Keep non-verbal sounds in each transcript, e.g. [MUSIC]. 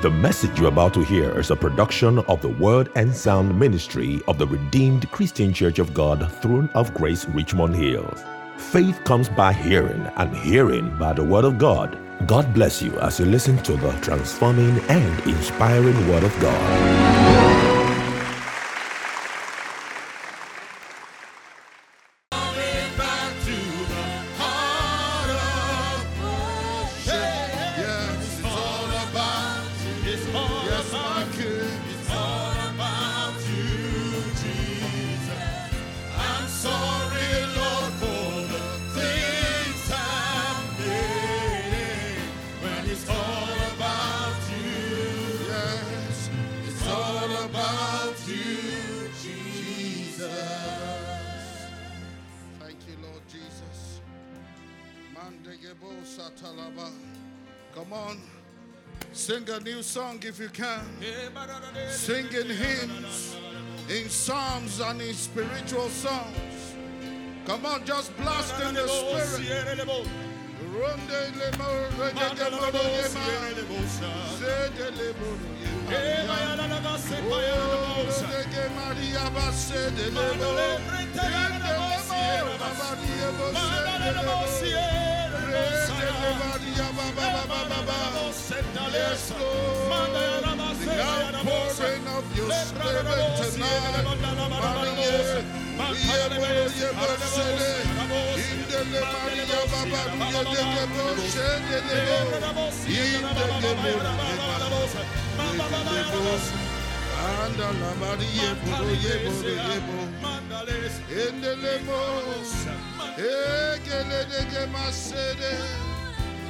The message you're about to hear is a production of the Word and Sound Ministry of the Redeemed Christian Church of God, Throne of Grace, Richmond Hills. Faith comes by hearing, and hearing by the Word of God. God bless you as you listen to the transforming and inspiring Word of God. And in spiritual songs. Come on, just blast in the spirit. Oh. Yes, Lord. The outpouring of your spirit tonight. Maria, Maria. Anda la Maria, yebo, yebo, masede.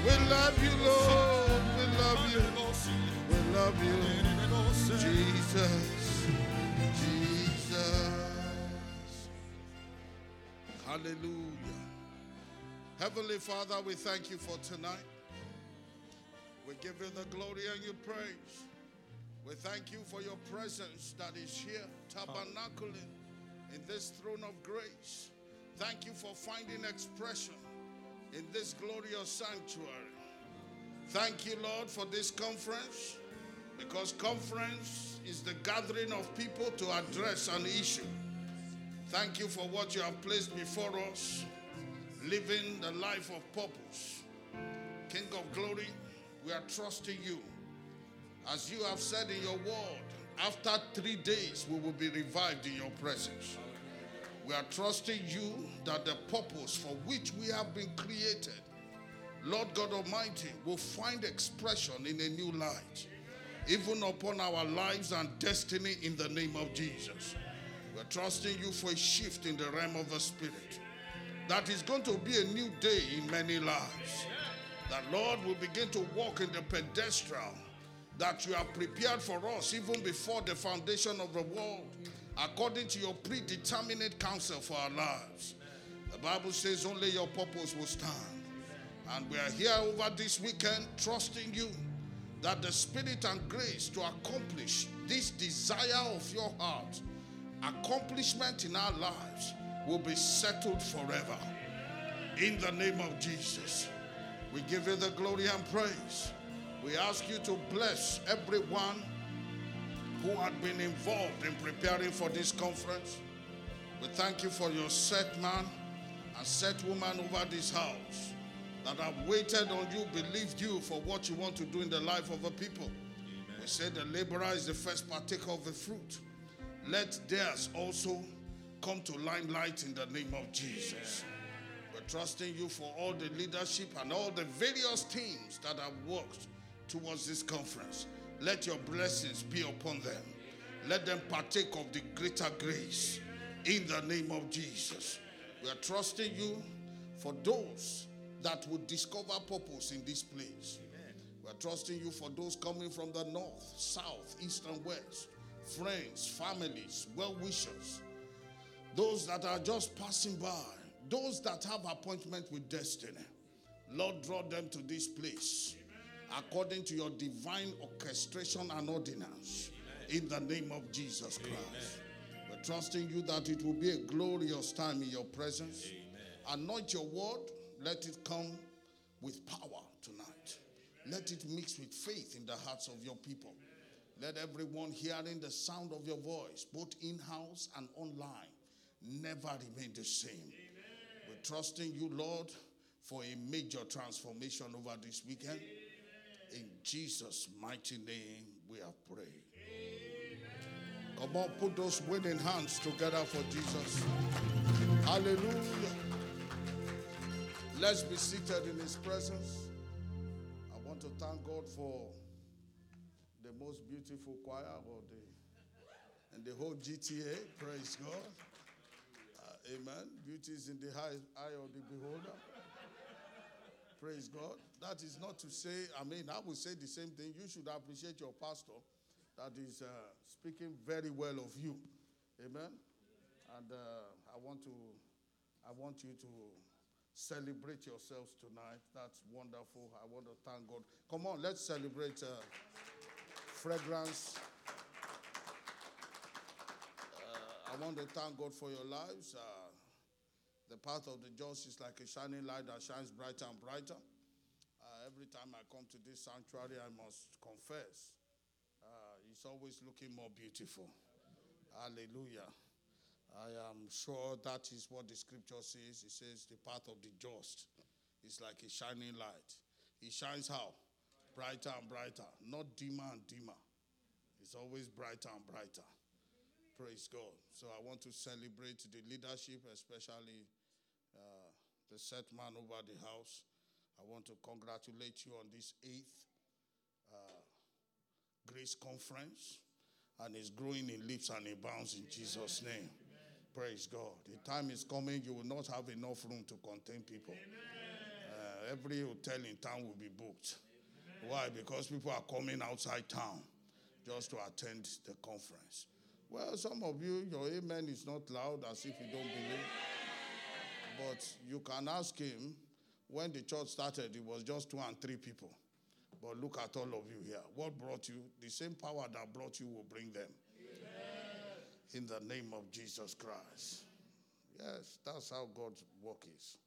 We love you, Lord. We love you. We love you, Jesus. Jesus. Hallelujah. Heavenly Father, we thank you for tonight. We give you the glory and you praise. We thank you for your presence that is here, tabernacling in this throne of grace. Thank you for finding expression in this glorious sanctuary. Thank you, Lord, for this conference because conference is the gathering of people to address an issue. Thank you for what you have placed before us, living the life of purpose. King of glory, we are trusting you. As you have said in your word, after three days we will be revived in your presence. We are trusting you that the purpose for which we have been created, Lord God Almighty, will find expression in a new light, even upon our lives and destiny in the name of Jesus. We're trusting you for a shift in the realm of the Spirit. That is going to be a new day in many lives. That, Lord, will begin to walk in the pedestal that you have prepared for us even before the foundation of the world, according to your predeterminate counsel for our lives. The Bible says only your purpose will stand. And we are here over this weekend trusting you that the spirit and grace to accomplish this desire of your heart, accomplishment in our lives, will be settled forever. In the name of Jesus, we give you the glory and praise. We ask you to bless everyone who had been involved in preparing for this conference. We thank you for your set man and set woman over this house that have waited on you, believed you for what you want to do in the life of a people. We say the laborer is the first partaker of the fruit. Let theirs also come to limelight in the name of Jesus. We're trusting you for all the leadership and all the various teams that have worked towards this conference. Let your blessings be upon them. Let them partake of the greater grace in the name of Jesus. We are trusting you for those that would discover purpose in this place. We are trusting you for those coming from the north, south, east, and west, friends, families, well wishers, those that are just passing by, those that have appointment with destiny. Lord, draw them to this place. According to your divine orchestration and ordinance. In the name of Jesus Christ. We're trusting you that it will be a glorious time in your presence. Anoint your word, let it come with power tonight. Let it mix with faith in the hearts of your people. Let everyone hearing the sound of your voice, both in house and online, never remain the same. We're trusting you, Lord, for a major transformation over this weekend. In Jesus' mighty name, we have prayed. Come on, put those winning hands together for Jesus. Hallelujah. Let's be seated in His presence. I want to thank God for the most beautiful choir of the and the whole GTA. Praise God. Uh, amen. Beauty is in the eye, of the beholder. Praise God. That is not to say, I mean, I would say the same thing. You should appreciate your pastor that is uh, speaking very well of you. Amen. And uh, I want to, I want you to celebrate yourselves tonight. That's wonderful. I want to thank God. Come on, let's celebrate uh, fragrance. Uh, I want to thank God for your lives. Uh, the path of the just is like a shining light that shines brighter and brighter. Uh, every time I come to this sanctuary, I must confess it's always looking more beautiful. Hallelujah. I am sure that is what the scripture says. It says, The path of the just is like a shining light. It shines how? Brighter and brighter, not dimmer and dimmer. It's always brighter and brighter. Praise God. So I want to celebrate the leadership, especially uh, the set man over the house. I want to congratulate you on this eighth Grace Conference, and it's growing in leaps and in bounds in Jesus' name. Praise God. The time is coming, you will not have enough room to contain people. Uh, every hotel in town will be booked. Why? Because people are coming outside town just to attend the conference. Well, some of you, your amen is not loud as if you don't believe. But you can ask him when the church started, it was just two and three people. But look at all of you here. What brought you? The same power that brought you will bring them. In the name of Jesus Christ. Yes, that's how God's work is.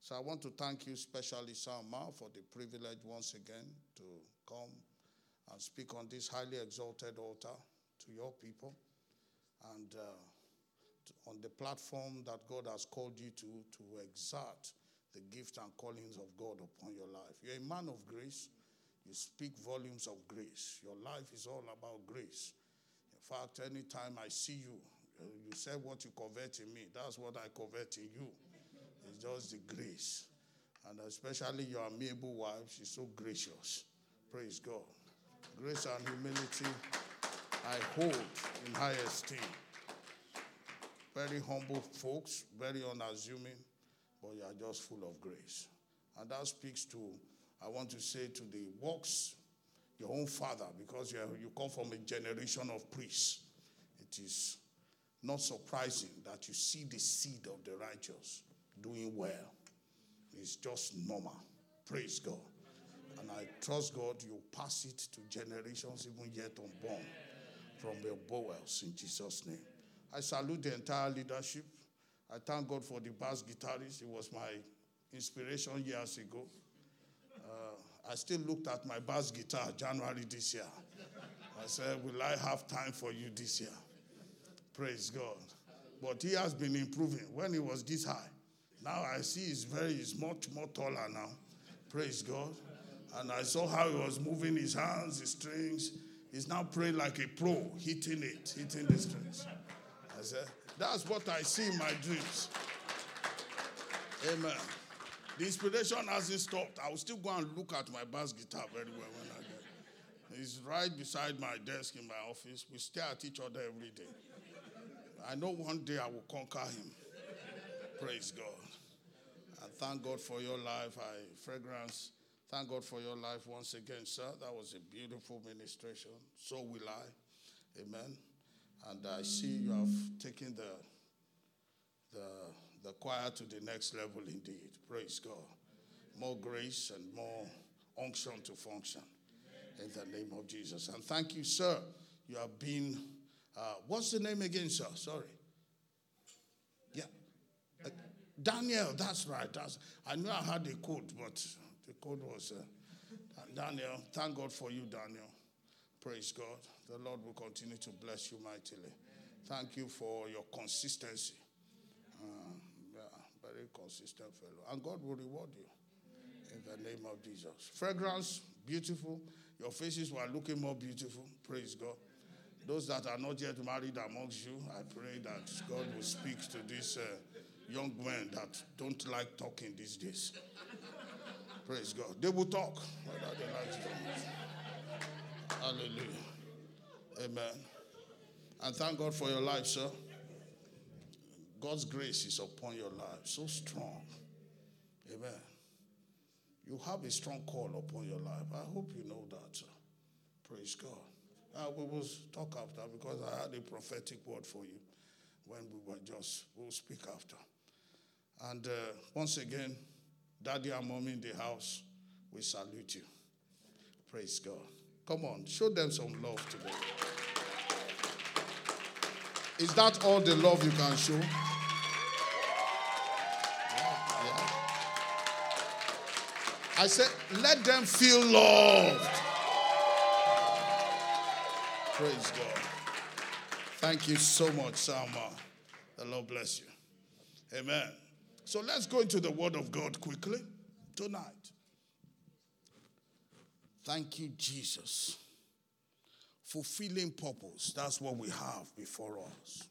So I want to thank you, especially Sama, for the privilege once again to come and speak on this highly exalted altar to your people and uh, to, on the platform that God has called you to, to exert the gift and callings of God upon your life. You're a man of grace. You speak volumes of grace. Your life is all about grace. Fact, anytime I see you, uh, you say what you covet in me. That's what I covet in you. It's just the grace. And especially your amiable wife, she's so gracious. Praise God. Grace and humility I hold in high esteem. Very humble folks, very unassuming, but you are just full of grace. And that speaks to I want to say to the works, your own father, because you, you come from a generation of priests, it is not surprising that you see the seed of the righteous doing well. It's just normal. Praise God. And I trust God you pass it to generations even yet unborn from your bowels in Jesus' name. I salute the entire leadership. I thank God for the bass guitarist. It was my inspiration years ago. I still looked at my bass guitar January this year. I said, Will I have time for you this year? Praise God. But he has been improving. When he was this high, now I see he's very, he's much more taller now. Praise God. And I saw how he was moving his hands, his strings. He's now praying like a pro, hitting it, hitting the strings. I said, That's what I see in my dreams. Amen. The inspiration hasn't stopped. I will still go and look at my bass guitar very well when I get. It's right beside my desk in my office. We stare at each other every day. I know one day I will conquer him. Praise God. And thank God for your life. I fragrance. Thank God for your life once again, sir. That was a beautiful ministration. So will I. Amen. And I see you have taken the the the choir to the next level indeed. Praise God. More grace and more unction to function in the name of Jesus. And thank you, sir. You have been, uh, what's the name again, sir? Sorry. Yeah. Uh, Daniel, that's right. That's, I knew I had the code, but the code was, uh, Daniel, thank God for you, Daniel. Praise God. The Lord will continue to bless you mightily. Thank you for your consistency. Very consistent fellow. And God will reward you in the name of Jesus. Fragrance, beautiful. Your faces were looking more beautiful. Praise God. Those that are not yet married amongst you, I pray that God will speak to these uh, young men that don't like talking these days. Praise God. They will talk whether they like. Hallelujah. Amen. And thank God for your life, sir. God's grace is upon your life, so strong. Amen. You have a strong call upon your life. I hope you know that. Praise God. Uh, we will talk after because I had a prophetic word for you when we were just, we'll speak after. And uh, once again, daddy and mommy in the house, we salute you. Praise God. Come on, show them some love today. Is that all the love you can show? I said, let them feel loved. Praise God. Thank you so much, Salma. The Lord bless you. Amen. So let's go into the Word of God quickly tonight. Thank you, Jesus. Fulfilling purpose. That's what we have before us.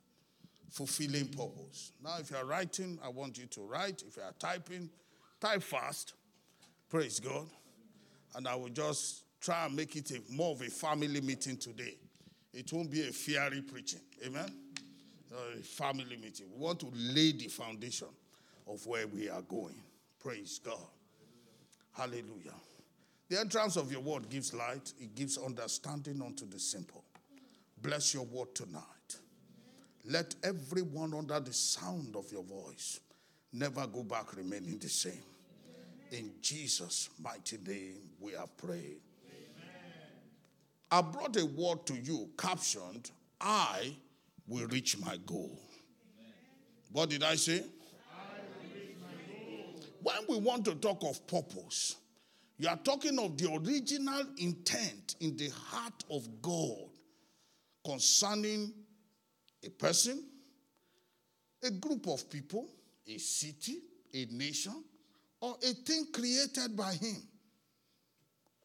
Fulfilling purpose. Now, if you're writing, I want you to write. If you are typing, type fast. Praise God. And I will just try and make it a, more of a family meeting today. It won't be a fiery preaching. Amen? A family meeting. We want to lay the foundation of where we are going. Praise God. Hallelujah. The entrance of your word gives light, it gives understanding unto the simple. Bless your word tonight. Let everyone under the sound of your voice never go back remaining the same. In Jesus' mighty name, we have prayed. I brought a word to you captioned, I will reach my goal. What did I say? I will reach my goal. when we want to talk of purpose, you are talking of the original intent in the heart of God concerning a person, a group of people, a city, a nation, or a thing created by Him.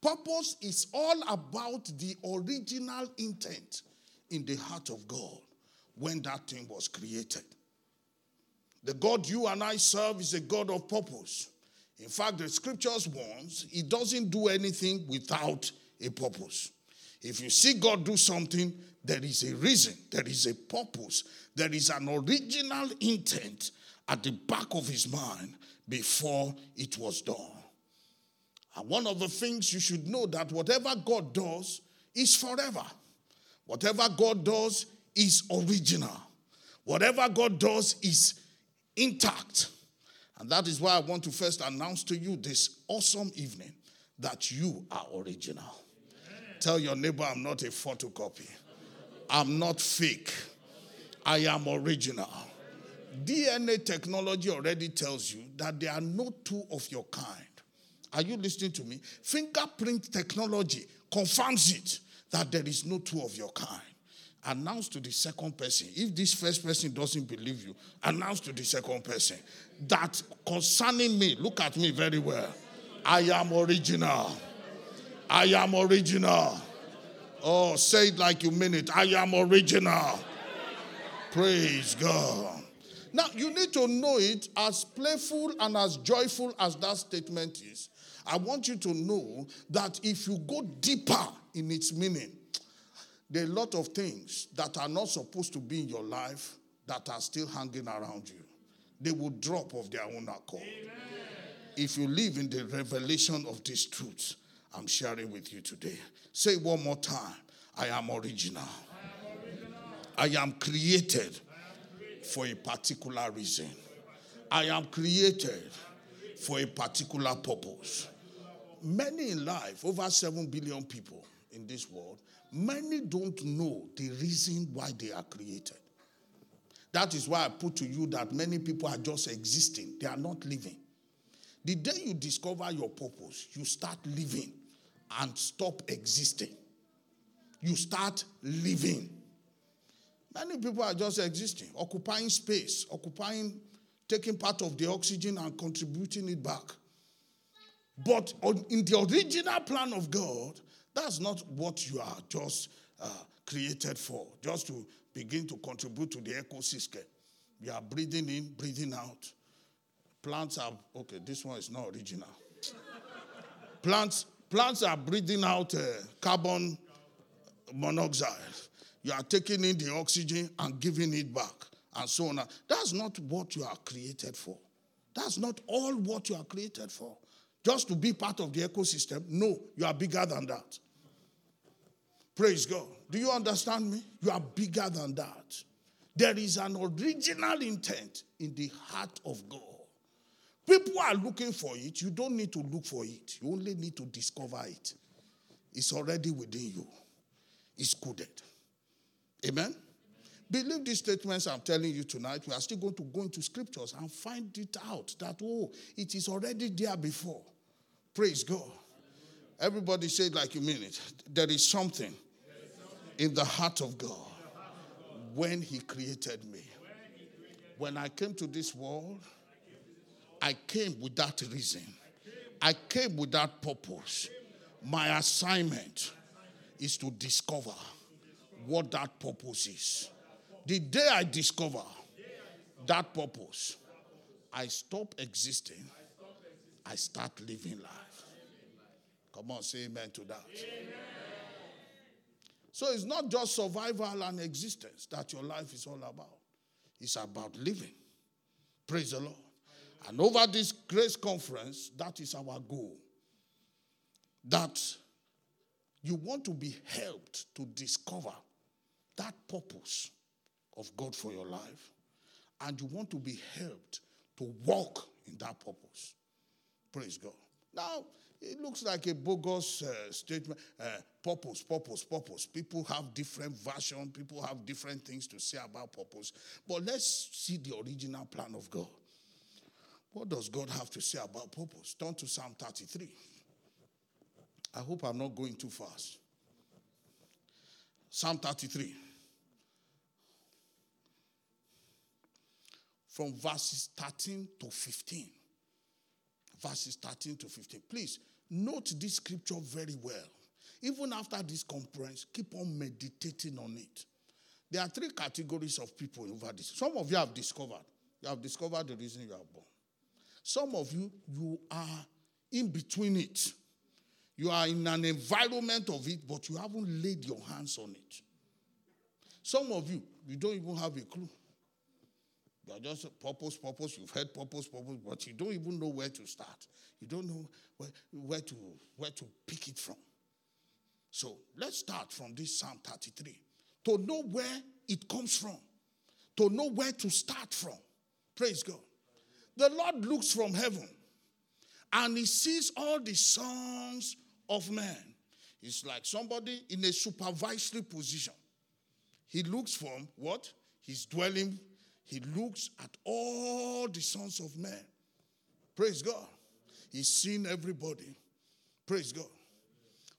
Purpose is all about the original intent in the heart of God when that thing was created. The God you and I serve is a God of purpose. In fact, the scriptures warns he doesn't do anything without a purpose. If you see God do something, there is a reason, there is a purpose, there is an original intent at the back of his mind before it was done. And one of the things you should know that whatever God does is forever. Whatever God does is original. Whatever God does is intact. And that is why I want to first announce to you this awesome evening that you are original. Amen. Tell your neighbor, I'm not a photocopy, I'm not fake, I am original. DNA technology already tells you that there are no two of your kind. Are you listening to me? Fingerprint technology confirms it that there is no two of your kind. Announce to the second person. If this first person doesn't believe you, announce to the second person that concerning me, look at me very well. I am original. I am original. Oh, say it like you mean it. I am original. Praise God. Now, you need to know it as playful and as joyful as that statement is. I want you to know that if you go deeper in its meaning, there are a lot of things that are not supposed to be in your life that are still hanging around you. They will drop of their own accord. Amen. If you live in the revelation of these truths, I'm sharing with you today. Say one more time I am original. I am, original. I am created for a particular reason. I am created for a particular purpose. Many in life, over 7 billion people in this world, many don't know the reason why they are created. That is why I put to you that many people are just existing, they are not living. The day you discover your purpose, you start living and stop existing. You start living. Many people are just existing, occupying space, occupying, taking part of the oxygen and contributing it back. But in the original plan of God, that's not what you are just uh, created for, just to begin to contribute to the ecosystem. You are breathing in, breathing out. Plants are, okay, this one is not original. plants, plants are breathing out uh, carbon monoxide. You are taking in the oxygen and giving it back, and so on. That's not what you are created for. That's not all what you are created for. Just to be part of the ecosystem. No, you are bigger than that. Praise God. Do you understand me? You are bigger than that. There is an original intent in the heart of God. People are looking for it. You don't need to look for it. You only need to discover it. It's already within you. It's coded. Amen? Amen? Believe these statements I'm telling you tonight. We are still going to go into scriptures and find it out that, oh, it is already there before. Praise God. Everybody say it like you mean it. There is something in the heart of God when He created me. When I came to this world, I came without reason. I came with that purpose. My assignment is to discover what that purpose is. The day I discover that purpose, I stop existing, I start living life. Come on, say amen to that. Amen. So it's not just survival and existence that your life is all about, it's about living. Praise the Lord. And over this grace conference, that is our goal. That you want to be helped to discover that purpose of God for your life. And you want to be helped to walk in that purpose. Praise God. Now, it looks like a bogus uh, statement. Uh, purpose, purpose, purpose. People have different versions, people have different things to say about purpose. But let's see the original plan of God. What does God have to say about purpose? Turn to Psalm 33. I hope I'm not going too fast. Psalm 33. From verses 13 to 15. Verses 13 to 15. Please note this scripture very well. Even after this conference, keep on meditating on it. There are three categories of people over this. Some of you have discovered. You have discovered the reason you are born. Some of you, you are in between it. You are in an environment of it, but you haven't laid your hands on it. Some of you, you don't even have a clue. You are just purpose, purpose. You've heard purpose, purpose, but you don't even know where to start. You don't know where, where, to, where to pick it from. So let's start from this Psalm 33 to know where it comes from, to know where to start from. Praise God. The Lord looks from heaven and he sees all the sons of men. It's like somebody in a supervisory position. He looks from what? His dwelling. He looks at all the sons of men. Praise God. He's seen everybody. Praise God.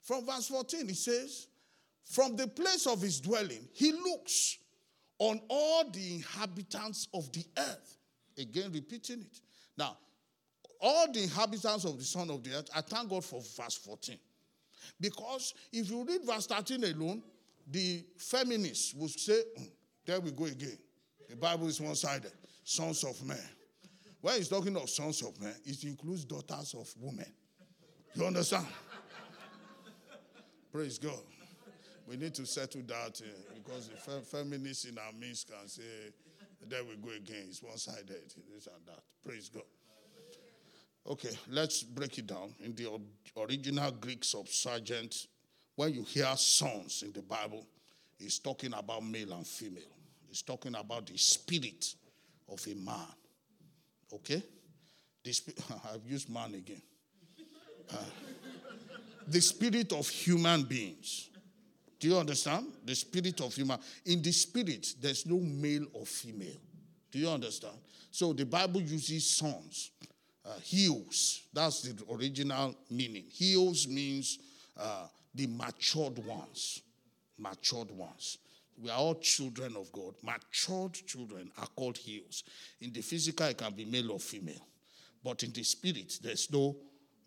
From verse 14, he says, From the place of his dwelling, he looks on all the inhabitants of the earth. Again, repeating it. Now, all the inhabitants of the son of the earth, I thank God for verse 14. Because if you read verse 13 alone, the feminists will say, mm, there we go again. The Bible is one sided. Sons of men. When he's talking of sons of men, it includes daughters of women. You understand? Praise God. We need to settle that uh, because the fe- feminists in our midst can say, there we go again. It's one sided, this and that. Praise God. Okay, let's break it down. In the original Greek Septuagint, when you hear sons in the Bible, it's talking about male and female. It's talking about the spirit of a man. Okay? Sp- [LAUGHS] I've used man again. Uh, the spirit of human beings. Do you understand? The spirit of human. In the spirit, there's no male or female. Do you understand? So the Bible uses sons, uh. That's the original meaning. Huios means uh, the matured ones. Matured ones. We are all children of God. Matured children are called huios. In the physical, it can be male or female. But in the spirit, there's no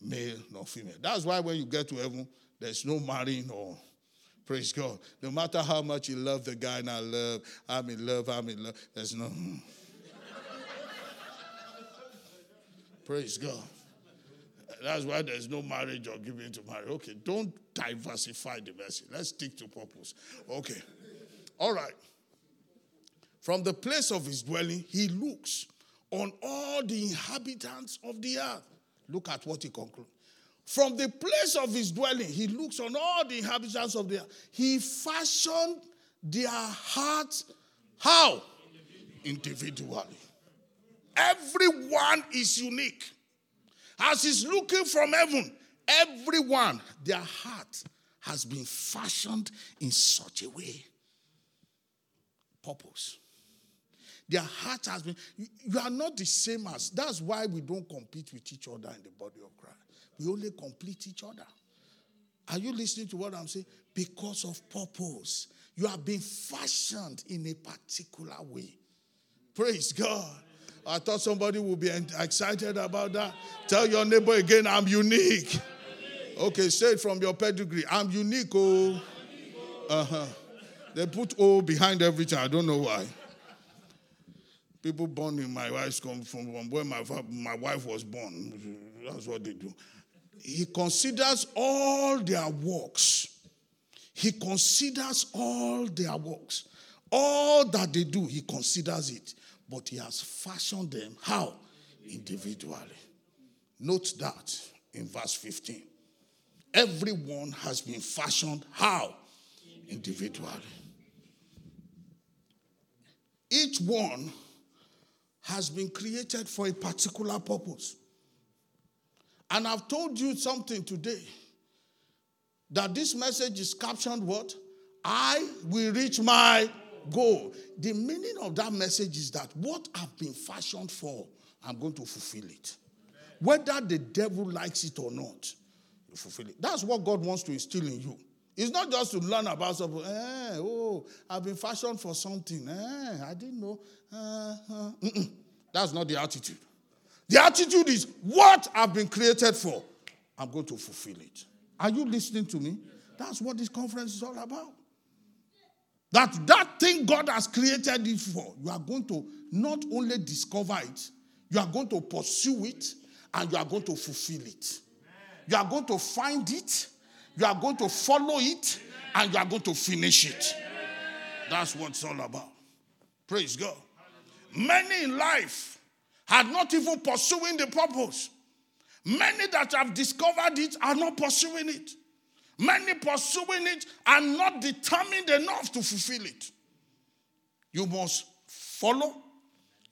male nor female. That's why when you get to heaven, there's no marrying or praise God. No matter how much you love the guy and I love, I'm in love, I'm in love. There's no. Hmm. praise God. That's why there's no marriage or giving to marriage. Okay, don't diversify the message. Let's stick to purpose. Okay. All right. From the place of his dwelling, he looks on all the inhabitants of the earth. Look at what he concludes. From the place of his dwelling, he looks on all the inhabitants of the earth. He fashioned their hearts how? Individually. Everyone is unique. As he's looking from heaven, everyone, their heart has been fashioned in such a way. Purpose. Their heart has been, you are not the same as, that's why we don't compete with each other in the body of Christ. We only complete each other. Are you listening to what I'm saying? Because of purpose. You have been fashioned in a particular way. Praise God. I thought somebody would be excited about that. Tell your neighbor again, I'm unique. Okay, say it from your pedigree. I'm unique, oh. Uh huh. They put O behind everything. I don't know why. People born in my wife's come from where my, my wife was born. That's what they do. He considers all their works. He considers all their works. All that they do, he considers it but he has fashioned them how? Individually. Note that in verse 15. Everyone has been fashioned how? Individually. Each one has been created for a particular purpose. And I've told you something today that this message is captioned what? I will reach my goal. The meaning of that message is that what I've been fashioned for, I'm going to fulfill it. Whether the devil likes it or not, you fulfill it. That's what God wants to instill in you. It's not just to learn about something. Eh, oh, I've been fashioned for something. Eh, I didn't know. Uh, uh. That's not the attitude. The attitude is what I've been created for. I'm going to fulfill it. Are you listening to me? That's what this conference is all about. That that thing God has created it for, you are going to not only discover it, you are going to pursue it and you are going to fulfill it. You are going to find it, you are going to follow it, and you are going to finish it. That's what it's all about. Praise God. Many in life are not even pursuing the purpose. Many that have discovered it are not pursuing it. Many pursuing it are not determined enough to fulfill it. You must follow,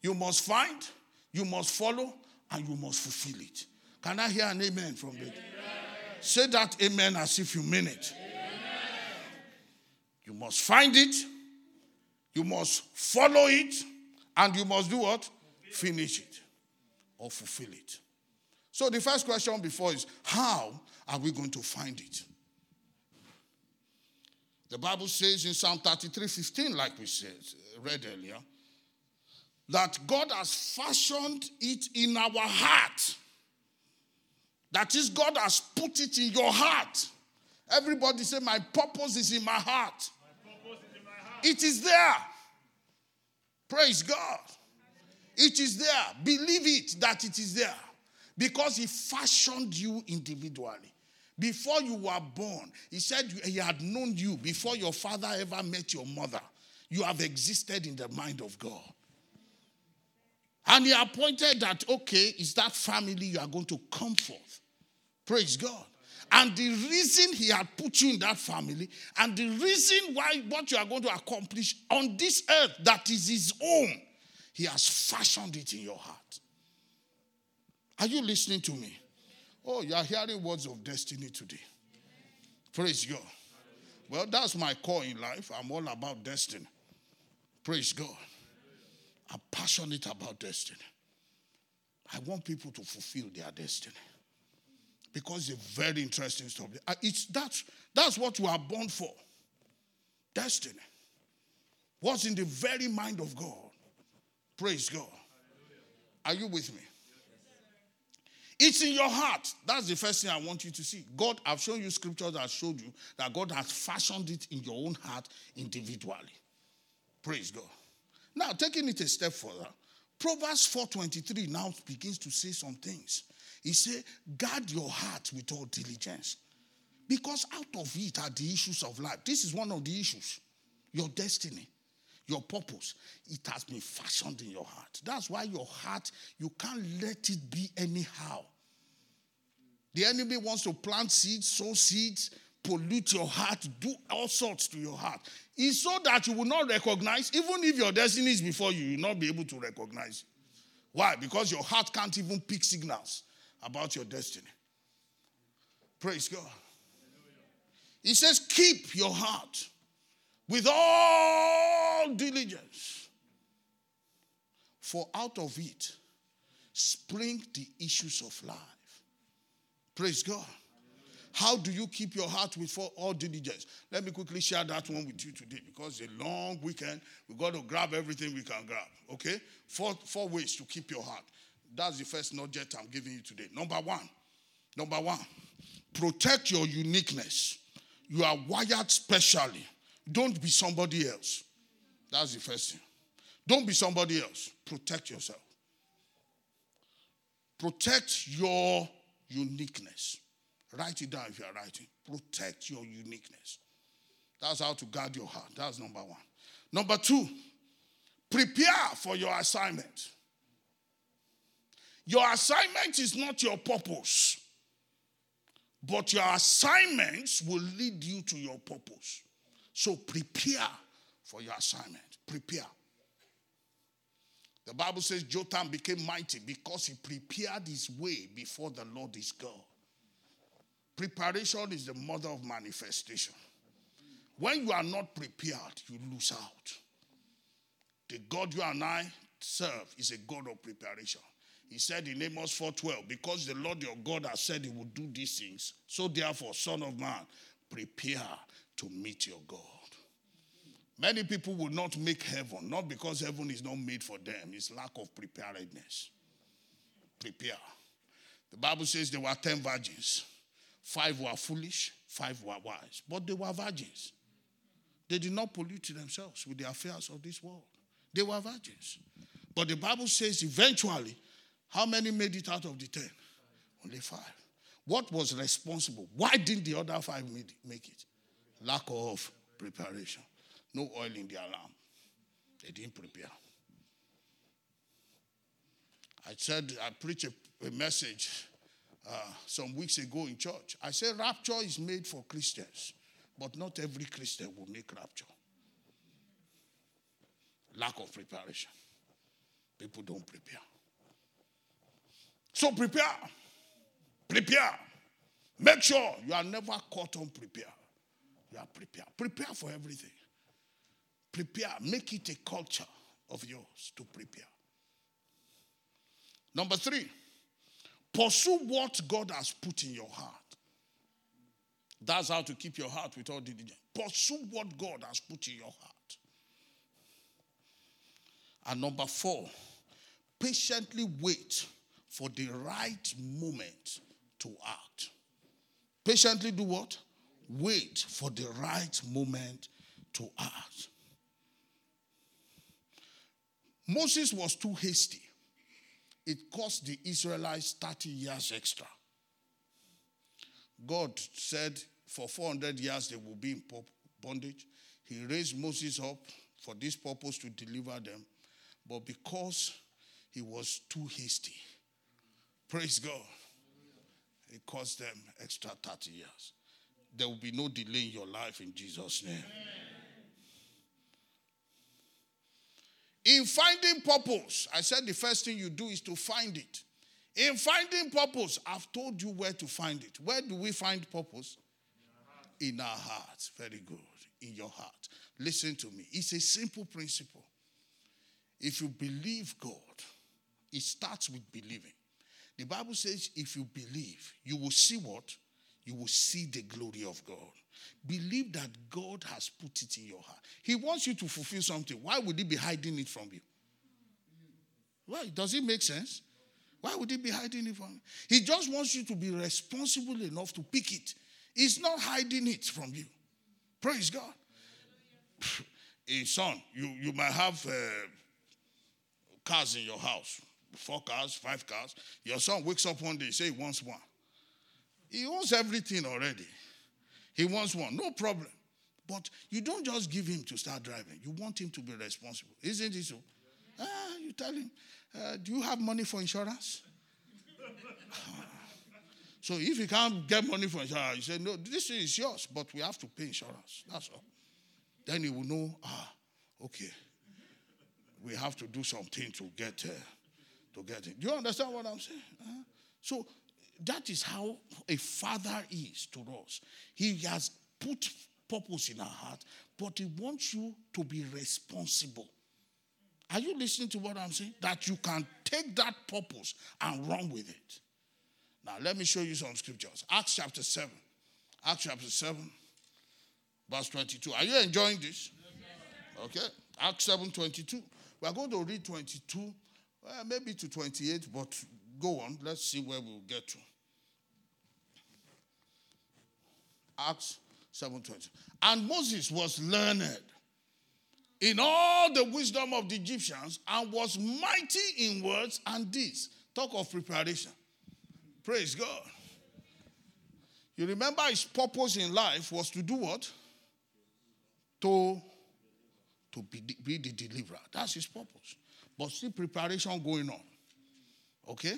you must find, you must follow, and you must fulfill it. Can I hear an amen from you? Say that amen as if you mean it. Amen. You must find it, you must follow it, and you must do what? Finish it or fulfill it. So the first question before is how are we going to find it? The Bible says in Psalm 33 15, like we said, read earlier, that God has fashioned it in our heart. That is, God has put it in your heart. Everybody say, My purpose is in my heart. Is in my heart. It is there. Praise God. It is there. Believe it that it is there. Because He fashioned you individually. Before you were born, he said he had known you before your father ever met your mother. You have existed in the mind of God. And he appointed that, okay, is that family you are going to come forth. Praise God. And the reason he had put you in that family, and the reason why what you are going to accomplish on this earth that is his own, he has fashioned it in your heart. Are you listening to me? Oh, you are hearing words of destiny today. Praise God. Well, that's my core in life. I'm all about destiny. Praise God. I'm passionate about destiny. I want people to fulfill their destiny. Because it's a very interesting story. Uh, it's, that's, that's what you are born for. Destiny. What's in the very mind of God. Praise God. Are you with me? It's in your heart. That's the first thing I want you to see. God, I've shown you scriptures that showed you that God has fashioned it in your own heart individually. Praise God. Now, taking it a step further, Proverbs 4:23 now begins to say some things. He said, guard your heart with all diligence. Because out of it are the issues of life. This is one of the issues. Your destiny, your purpose. It has been fashioned in your heart. That's why your heart, you can't let it be anyhow. The enemy wants to plant seeds, sow seeds, pollute your heart, do all sorts to your heart. It's so that you will not recognize, even if your destiny is before you, you will not be able to recognize. Why? Because your heart can't even pick signals about your destiny. Praise God. He says, Keep your heart with all diligence, for out of it spring the issues of life. Praise God. How do you keep your heart with all diligence? Let me quickly share that one with you today because it's a long weekend. We've got to grab everything we can grab. Okay? Four, four ways to keep your heart. That's the first nugget I'm giving you today. Number one, number one, protect your uniqueness. You are wired specially. Don't be somebody else. That's the first thing. Don't be somebody else. Protect yourself. Protect your uniqueness. Write it down if you are writing. Protect your uniqueness. That's how to guard your heart. That's number one. Number two, prepare for your assignment. Your assignment is not your purpose, but your assignments will lead you to your purpose. So prepare for your assignment. Prepare. The Bible says Jotham became mighty because he prepared his way before the Lord his God. Preparation is the mother of manifestation. When you are not prepared, you lose out. The God you and I serve is a God of preparation. He said in Amos 4:12, because the Lord your God has said he will do these things, so therefore, son of man, prepare to meet your God. Many people will not make heaven, not because heaven is not made for them, it's lack of preparedness. Prepare. The Bible says there were 10 virgins. Five were foolish, five were wise. But they were virgins. They did not pollute themselves with the affairs of this world. They were virgins. But the Bible says eventually, how many made it out of the ten? Only five. What was responsible? Why didn't the other five make it? Lack of preparation. No oil in the alarm. They didn't prepare. I said, I preached a, a message uh, some weeks ago in church. I said, rapture is made for Christians, but not every Christian will make rapture. Lack of preparation. People don't prepare. So prepare. Prepare. Make sure you are never caught unprepared. You are prepared. Prepare for everything. Prepare. Make it a culture of yours to prepare. Number three, pursue what God has put in your heart. That's how to keep your heart with all diligence. Pursue what God has put in your heart. And number four, patiently wait for the right moment to act. Patiently do what? Wait for the right moment to act. Moses was too hasty. It cost the Israelites 30 years extra. God said for 400 years they will be in bondage. He raised Moses up for this purpose to deliver them. But because he was too hasty, praise God, it cost them extra 30 years. There will be no delay in your life in Jesus' name. Amen. In finding purpose, I said the first thing you do is to find it. In finding purpose, I've told you where to find it. Where do we find purpose? In our hearts. Very good. In your heart. Listen to me. It's a simple principle. If you believe God, it starts with believing. The Bible says, if you believe, you will see what? You will see the glory of God. Believe that God has put it in your heart. He wants you to fulfill something. Why would He be hiding it from you? Why? Does it make sense? Why would He be hiding it from you? He just wants you to be responsible enough to pick it. He's not hiding it from you. Praise God. A son, you, you might have uh, cars in your house four cars, five cars. Your son wakes up one day, say he wants one. He wants everything already. He wants one, no problem. But you don't just give him to start driving. You want him to be responsible. Isn't it so? Ah, you tell him, uh, do you have money for insurance? [LAUGHS] so if you can't get money for insurance, you say, no, this is yours, but we have to pay insurance. That's all. Then he will know, ah, okay, we have to do something to get there. Uh, to get it. Do you understand what I'm saying? Uh, so that is how a father is to us. He has put purpose in our heart, but he wants you to be responsible. Are you listening to what I'm saying? That you can take that purpose and run with it. Now, let me show you some scriptures. Acts chapter 7. Acts chapter 7, verse 22. Are you enjoying this? Okay. Acts 7 22. We are going to read 22 well, maybe to 28, but go on. Let's see where we'll get to. Acts 7:20. And Moses was learned in all the wisdom of the Egyptians and was mighty in words and deeds. Talk of preparation. Praise God. You remember his purpose in life was to do what? To, to be, be the deliverer. That's his purpose but still preparation going on. Okay?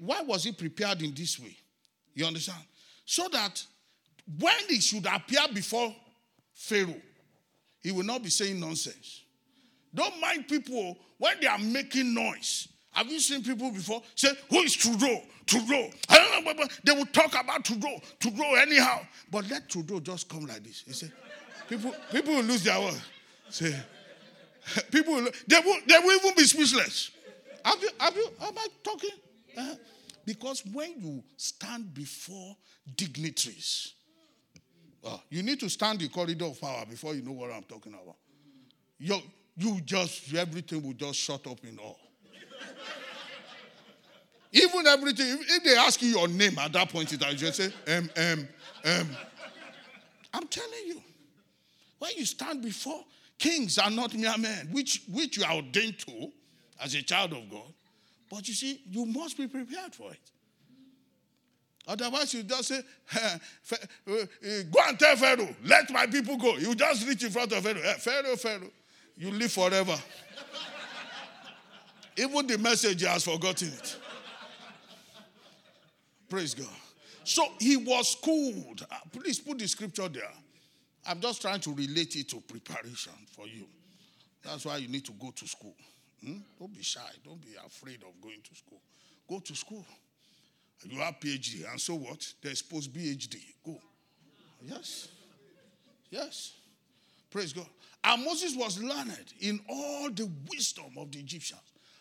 Why was he prepared in this way? You understand? So that when he should appear before Pharaoh, he will not be saying nonsense. Don't mind people when they are making noise. Have you seen people before say, Who is Trudeau? Trudeau. They will talk about Trudeau, Trudeau anyhow. But let Trudeau just come like this. He say, people, people will lose their word. Say, [LAUGHS] People, they will, they will even be speechless. Have you, have you, am I talking? Uh, because when you stand before dignitaries, uh, you need to stand the corridor of power before you know what I'm talking about. You, you just, everything will just shut up in awe. [LAUGHS] Even everything, if, they ask you your name at that point, you just say, um, um, um. I'm telling you, when you stand before Kings are not mere men, which, which you are ordained to as a child of God. But you see, you must be prepared for it. Otherwise, you just say, [LAUGHS] uh, Go and tell Pharaoh, let my people go. You just reach in front of Pharaoh. Pharaoh, Pharaoh, you live forever. [LAUGHS] Even the message has forgotten it. Praise God. So he was schooled. Uh, please put the scripture there. I'm just trying to relate it to preparation for you. That's why you need to go to school. Hmm? Don't be shy. Don't be afraid of going to school. Go to school. You have PhD, and so what? There's post PhD. Go. Yes. Yes. Praise God. And Moses was learned in all the wisdom of the Egyptians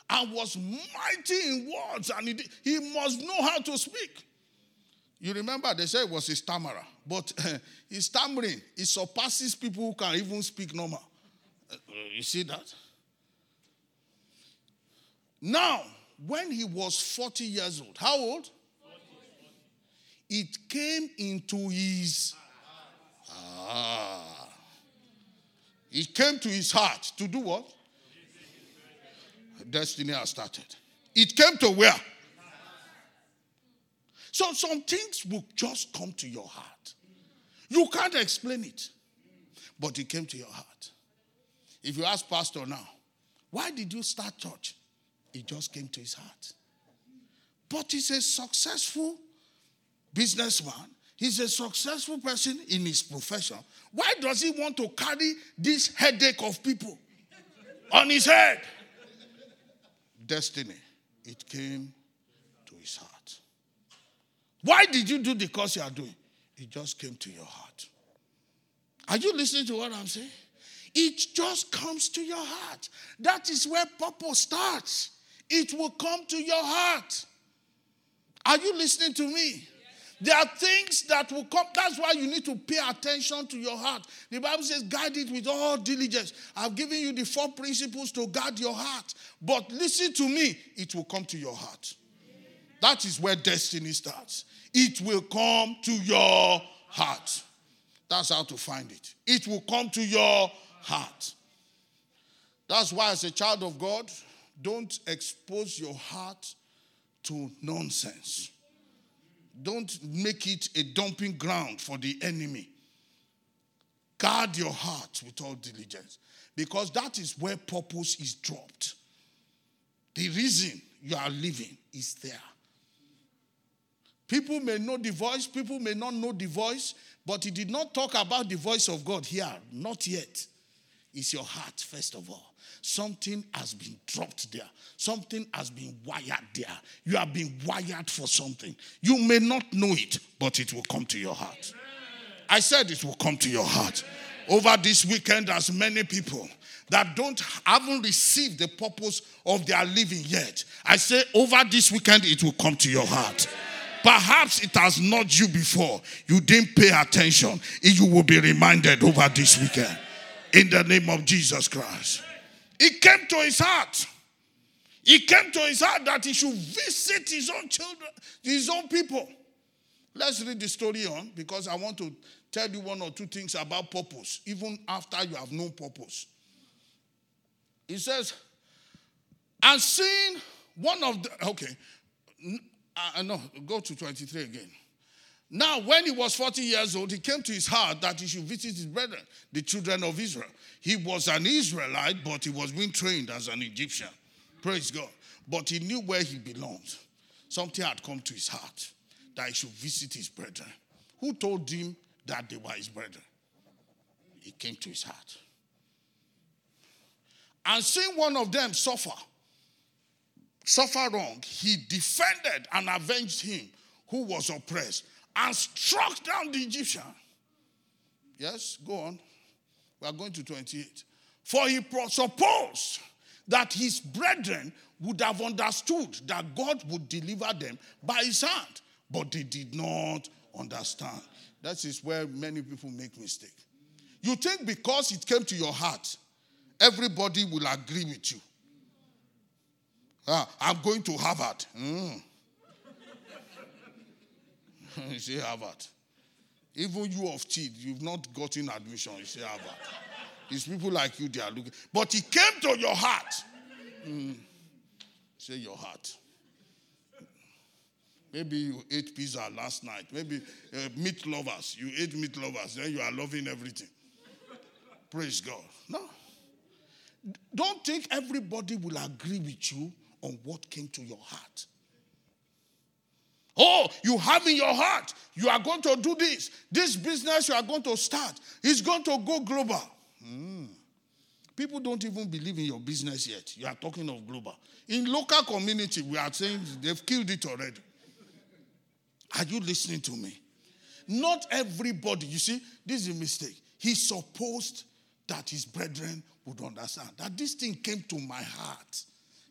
and was mighty in words, and he, he must know how to speak. You remember they said it was a stammerer, but [LAUGHS] uh, his stammering it surpasses people who can even speak normal. Uh, you see that? Now, when he was 40 years old, how old? 40. It came into his ah. It came to his heart to do what? Destiny has started. It came to where? So some things will just come to your heart. You can't explain it, but it came to your heart. If you ask Pastor now, why did you start church? It just came to his heart. But he's a successful businessman. He's a successful person in his profession. Why does he want to carry this headache of people on his head? Destiny. It came. Why did you do the course you are doing? It just came to your heart. Are you listening to what I'm saying? It just comes to your heart. That is where purpose starts. It will come to your heart. Are you listening to me? There are things that will come. That's why you need to pay attention to your heart. The Bible says, guide it with all diligence. I've given you the four principles to guard your heart. But listen to me, it will come to your heart. That is where destiny starts. It will come to your heart. That's how to find it. It will come to your heart. That's why, as a child of God, don't expose your heart to nonsense. Don't make it a dumping ground for the enemy. Guard your heart with all diligence because that is where purpose is dropped. The reason you are living is there. People may know the voice, people may not know the voice, but he did not talk about the voice of God here, not yet. It's your heart, first of all. Something has been dropped there. Something has been wired there. You have been wired for something. You may not know it, but it will come to your heart. I said it will come to your heart. Over this weekend, as many people that don't haven't received the purpose of their living yet. I say over this weekend it will come to your heart. Perhaps it has not you before. You didn't pay attention. You will be reminded over this weekend. In the name of Jesus Christ. It came to his heart. It came to his heart that he should visit his own children, his own people. Let's read the story on because I want to tell you one or two things about purpose, even after you have known purpose. He says, and seeing one of the, okay, uh, no, go to 23 again. Now, when he was 40 years old, he came to his heart that he should visit his brethren, the children of Israel. He was an Israelite, but he was being trained as an Egyptian. Praise God. But he knew where he belonged. Something had come to his heart that he should visit his brethren. Who told him that they were his brethren? He came to his heart. And seeing one of them suffer, suffer wrong, he defended and avenged him who was oppressed and struck down the Egyptian. Yes, go on. We are going to 28. For he supposed that his brethren would have understood that God would deliver them by his hand, but they did not understand. That is where many people make mistake. You think because it came to your heart, everybody will agree with you. Ah, I'm going to Harvard. Mm. [LAUGHS] you say Harvard. Even you of cheat, you've not gotten admission. You say Harvard. It's people like you they are looking. But it came to your heart. Mm. Say your heart. Maybe you ate pizza last night. Maybe uh, meat lovers. You ate meat lovers. Then you are loving everything. Praise God. No. Don't think everybody will agree with you on what came to your heart. Oh, you have in your heart, you are going to do this. This business you are going to start is going to go global. Mm. People don't even believe in your business yet. You are talking of global. In local community, we are saying they've killed it already. Are you listening to me? Not everybody, you see, this is a mistake. He supposed that his brethren would understand that this thing came to my heart.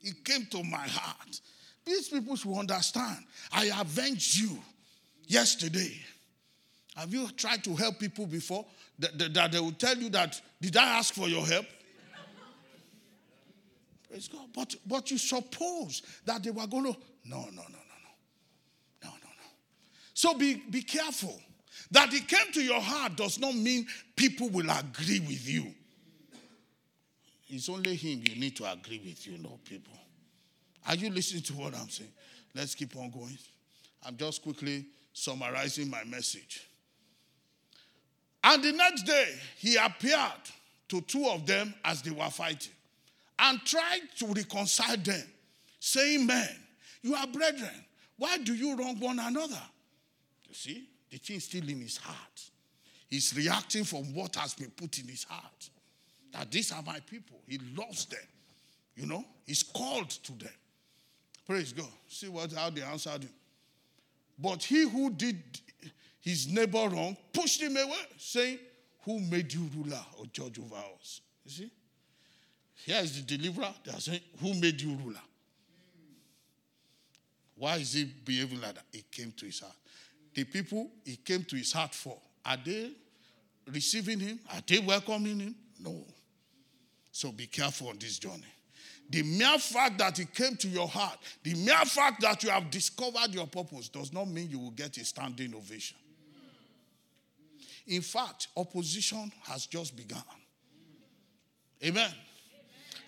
It came to my heart. These people should understand. I avenged you yesterday. Have you tried to help people before? That, that, that, they will tell you that, did I ask for your help? Praise God. But, but you suppose that they were going to, no, no, no, no, no. No, no, no. So be, be careful. That it came to your heart does not mean people will agree with you. It's only him you need to agree with, you know, people. Are you listening to what I'm saying? Let's keep on going. I'm just quickly summarizing my message. And the next day, he appeared to two of them as they were fighting and tried to reconcile them, saying, Men, you are brethren. Why do you wrong one another? You see, the thing still in his heart. He's reacting from what has been put in his heart. That these are my people. He loves them. You know, he's called to them. Praise God. See what how they answered him. But he who did his neighbor wrong pushed him away, saying, Who made you ruler or judge over us? You see? Here is the deliverer. They are saying, Who made you ruler? Why is he behaving like that? It came to his heart. The people he came to his heart for, are they receiving him? Are they welcoming him? No. So be careful on this journey. The mere fact that it came to your heart, the mere fact that you have discovered your purpose, does not mean you will get a standing ovation. In fact, opposition has just begun. Amen.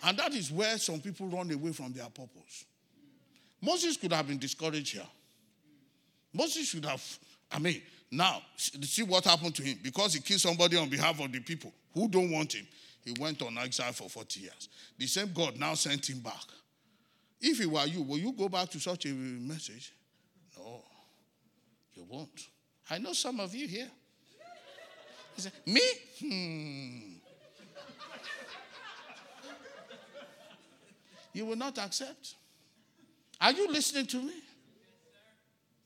And that is where some people run away from their purpose. Moses could have been discouraged here. Moses should have, I mean, now, see what happened to him. Because he killed somebody on behalf of the people who don't want him, he went on exile for 40 years. The same God now sent him back. If it were you, will you go back to such a message? No, you won't. I know some of you here. He said, Me? Hmm. you will not accept. Are you listening to me?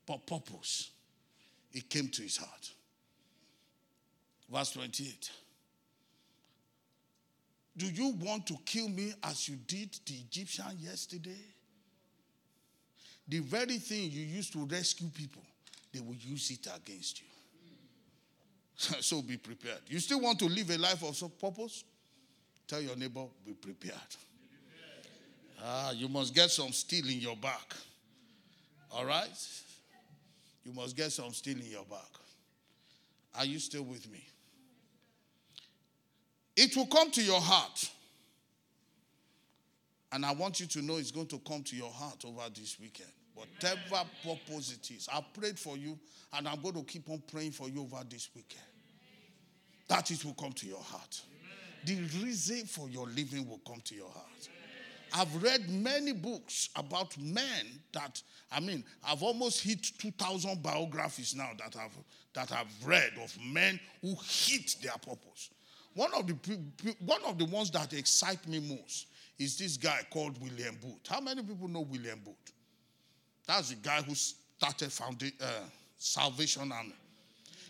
But purpose. It came to his heart. Verse 28. Do you want to kill me as you did the Egyptian yesterday? The very thing you used to rescue people, they will use it against you. [LAUGHS] so be prepared. You still want to live a life of some purpose? Tell your neighbor, be prepared. Ah, you must get some steel in your back. All right? You must get some steel in your back. Are you still with me? It will come to your heart. And I want you to know it's going to come to your heart over this weekend. Whatever purpose it is. I prayed for you and I'm going to keep on praying for you over this weekend. That it will come to your heart. The reason for your living will come to your heart. I've read many books about men that, I mean, I've almost hit 2,000 biographies now that I've, that I've read of men who hit their purpose. One of, the, one of the ones that excite me most is this guy called William Booth. How many people know William Booth? That's the guy who started founding, uh, Salvation Army.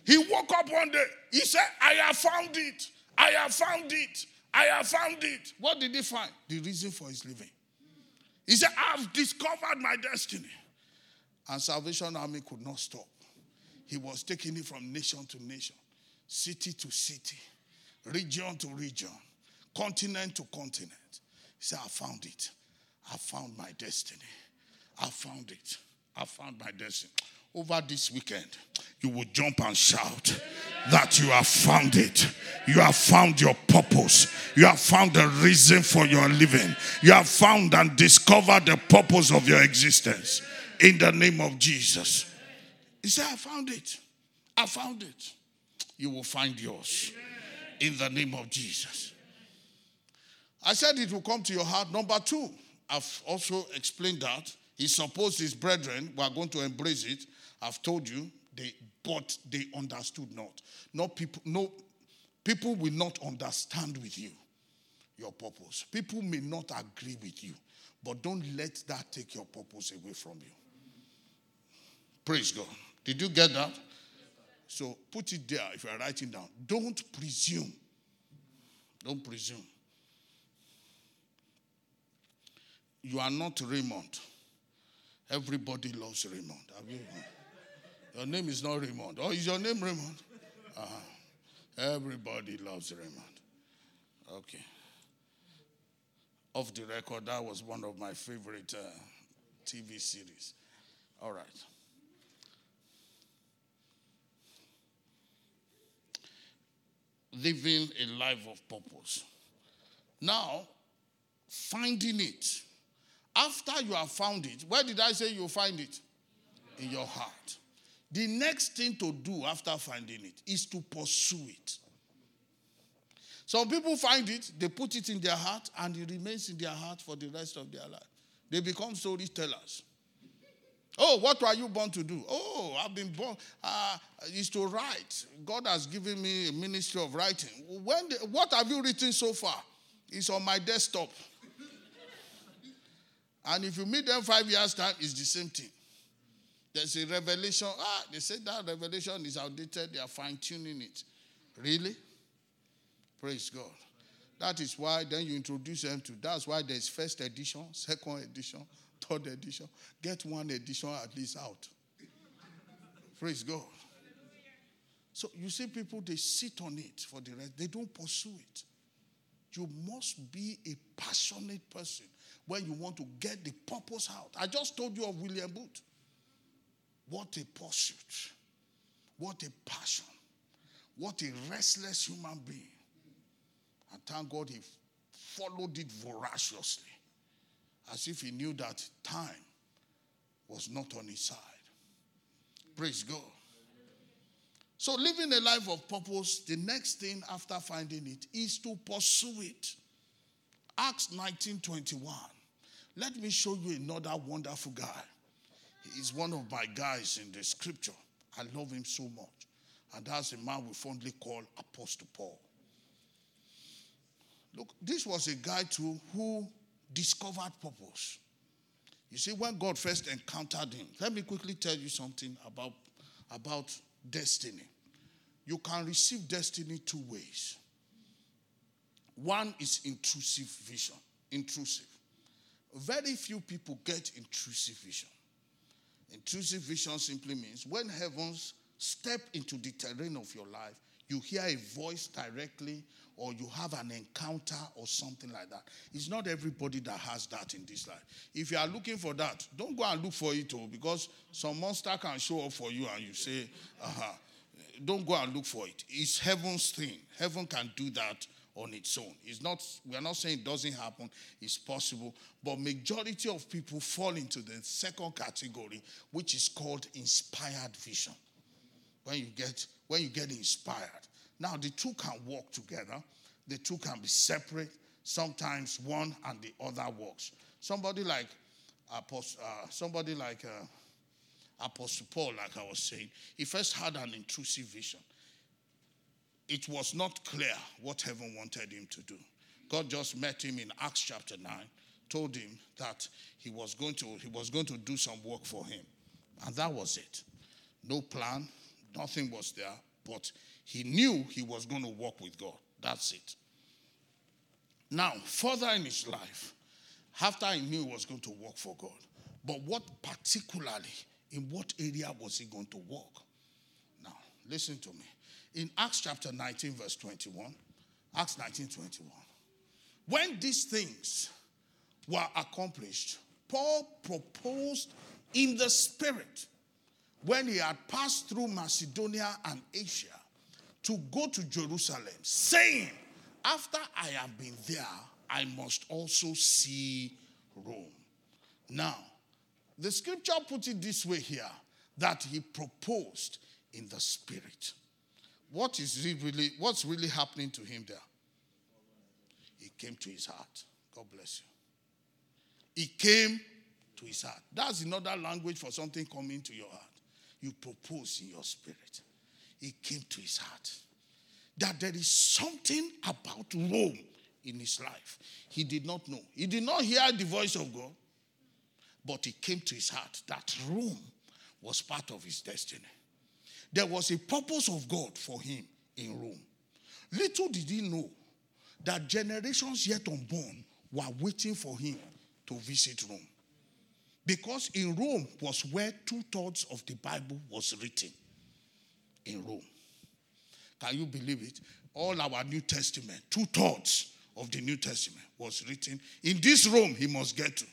He woke up one day. He said, I have found it. I have found it. I have found it. What did he find? The reason for his living. He said, I've discovered my destiny. And Salvation Army could not stop. He was taking it from nation to nation, city to city, region to region, continent to continent. He said, I found it. I found my destiny. I found it. I found my destiny over this weekend, you will jump and shout that you have found it. You have found your purpose. You have found the reason for your living. You have found and discovered the purpose of your existence in the name of Jesus. He said, I found it. I found it. You will find yours in the name of Jesus. I said it will come to your heart. Number two, I've also explained that. He supposed his brethren were going to embrace it I've told you, they but they understood not. No people, no people will not understand with you your purpose. People may not agree with you, but don't let that take your purpose away from you. Praise God. Did you get that? So put it there if you are writing down. Don't presume. Don't presume. You are not Raymond. Everybody loves Raymond. You? Your name is not Raymond. Oh, is your name Raymond? Uh-huh. Everybody loves Raymond. Okay. Off the record, that was one of my favorite uh, TV series. All right. Living a life of purpose. Now, finding it. After you have found it, where did I say you find it? In your heart. The next thing to do after finding it is to pursue it. Some people find it, they put it in their heart, and it remains in their heart for the rest of their life. They become storytellers. Oh, what were you born to do? Oh, I've been born uh, is to write. God has given me a ministry of writing. When the, what have you written so far? It's on my desktop. and if you meet them five years time, it's the same thing. There's a revelation. Ah, they say that revelation is outdated. They are fine tuning it. Really? Praise God. That is why then you introduce them to. That's why there's first edition, second edition, third edition. Get one edition at least out. Praise God. So you see, people they sit on it for the rest, they don't pursue it. You must be a passionate person when you want to get the purpose out. I just told you of William Booth. What a pursuit. What a passion. What a restless human being. And thank God he followed it voraciously, as if he knew that time was not on his side. Praise God. So, living a life of purpose, the next thing after finding it is to pursue it. Acts 19 21. Let me show you another wonderful guy. He's one of my guys in the scripture. I love him so much. And that's a man we fondly call Apostle Paul. Look, this was a guy too who discovered purpose. You see, when God first encountered him, let me quickly tell you something about, about destiny. You can receive destiny two ways. One is intrusive vision. Intrusive. Very few people get intrusive vision. Intrusive vision simply means when heavens step into the terrain of your life, you hear a voice directly or you have an encounter or something like that. It's not everybody that has that in this life. If you are looking for that, don't go and look for it all because some monster can show up for you and you say, uh-huh. Don't go and look for it. It's heaven's thing. Heaven can do that on its own. It's not, we are not saying it doesn't happen, it's possible, but majority of people fall into the second category, which is called inspired vision. When you get when you get inspired. Now the two can work together, the two can be separate. Sometimes one and the other works. Somebody like Apostle, uh, somebody like uh, Apostle Paul, like I was saying, he first had an intrusive vision it was not clear what heaven wanted him to do. God just met him in Acts chapter 9, told him that he was going to, he was going to do some work for him. And that was it. No plan, nothing was there, but he knew he was going to work with God. That's it. Now, further in his life, after he knew he was going to work for God, but what particularly, in what area was he going to work? Now, listen to me in Acts chapter 19, verse 21. Acts 19, 21. When these things were accomplished, Paul proposed in the Spirit, when he had passed through Macedonia and Asia, to go to Jerusalem, saying, After I have been there, I must also see Rome. Now, the scripture put it this way here that he proposed in the Spirit what is really what's really happening to him there? He came to his heart. God bless you. He came to his heart. That's another language for something coming to your heart. You propose in your spirit. He came to his heart. That there is something about Rome in his life. He did not know. He did not hear the voice of God, but he came to his heart that Rome was part of his destiny. There was a purpose of God for him in Rome. Little did he know that generations yet unborn were waiting for him to visit Rome. Because in Rome was where two thirds of the Bible was written. In Rome. Can you believe it? All our New Testament, two thirds of the New Testament was written in this Rome he must get to.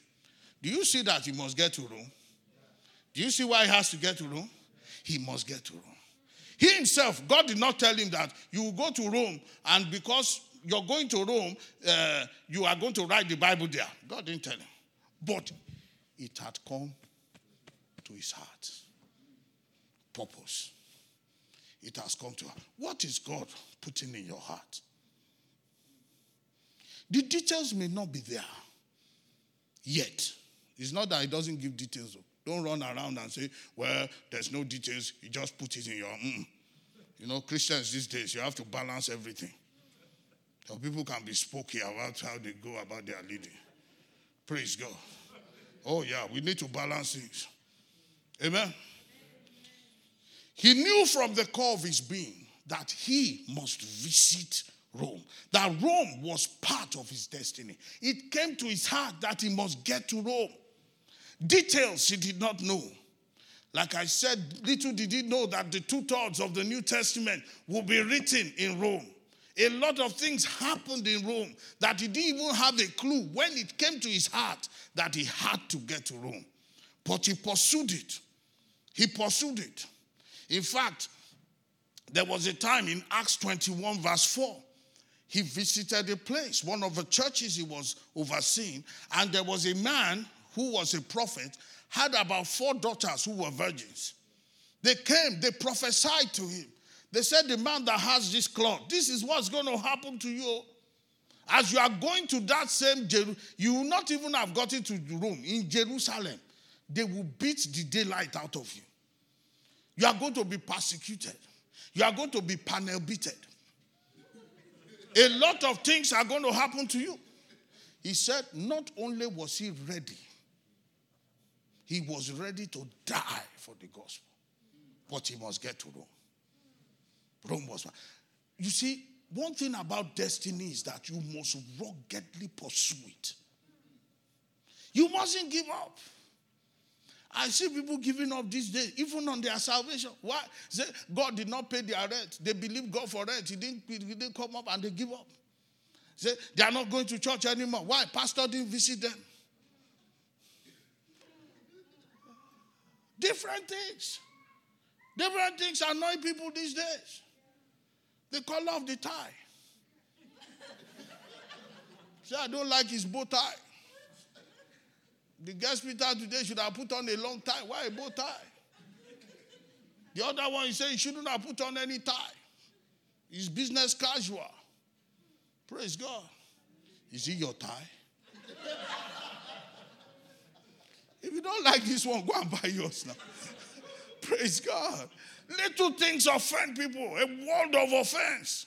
Do you see that he must get to Rome? Do you see why he has to get to Rome? he must get to Rome. He himself, God did not tell him that you will go to Rome and because you're going to Rome, uh, you are going to write the Bible there. God didn't tell him. But it had come to his heart. Purpose. It has come to her. What is God putting in your heart? The details may not be there yet. It's not that he doesn't give details. Don't run around and say, well, there's no details. You just put it in your. Mm. You know, Christians these days, you have to balance everything. So people can be spooky about how they go about their leading. Praise God. Oh, yeah, we need to balance things. Amen. He knew from the core of his being that he must visit Rome, that Rome was part of his destiny. It came to his heart that he must get to Rome. Details he did not know. Like I said, little did he know that the two thirds of the New Testament will be written in Rome. A lot of things happened in Rome that he didn't even have a clue when it came to his heart that he had to get to Rome. But he pursued it. He pursued it. In fact, there was a time in Acts 21, verse 4, he visited a place, one of the churches he was overseeing, and there was a man who was a prophet, had about four daughters who were virgins. They came, they prophesied to him. They said, The man that has this cloth, this is what's going to happen to you. As you are going to that same Jerusalem, you will not even have gotten to Rome. In Jerusalem, they will beat the daylight out of you. You are going to be persecuted. You are going to be panel beaten. A lot of things are going to happen to you. He said, not only was he ready, he was ready to die for the gospel, but he must get to Rome. Rome was. You see, one thing about destiny is that you must ruggedly pursue it. You mustn't give up. I see people giving up these days, even on their salvation. Why? God did not pay their rent. They believe God for rent. He didn't, he didn't come up and they give up. Say, they are not going to church anymore. Why? Pastor didn't visit them. Different things. Different things annoy people these days. The color of the tie. Say, I don't like his bow tie. The guest speaker today should have put on a long tie. Why a bow tie? The other one, he said he shouldn't have put on any tie. He's business casual. Praise God. Is he your tie? if you don't like this one, go and buy yours now. [LAUGHS] Praise God. Little things offend people, a world of offense.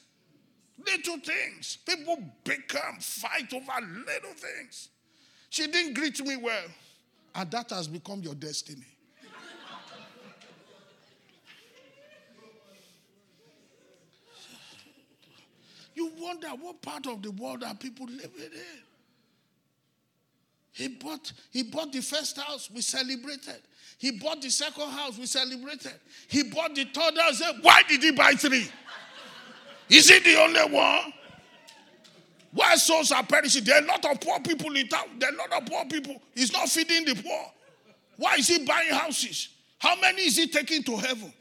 Little things. People become fight over little things. She didn't greet me well. And that has become your destiny. you wonder what part of the world are people living in. Eh? He bought, he bought the first house, we celebrated. He bought the second house, we celebrated. He bought the third house. Eh? Why did he buy three? Is he the only one? Why souls are perishing? There are a lot of poor people in town. There are a lot of poor people. He's not feeding the poor. Why is he buying houses? How many is he taking to heaven?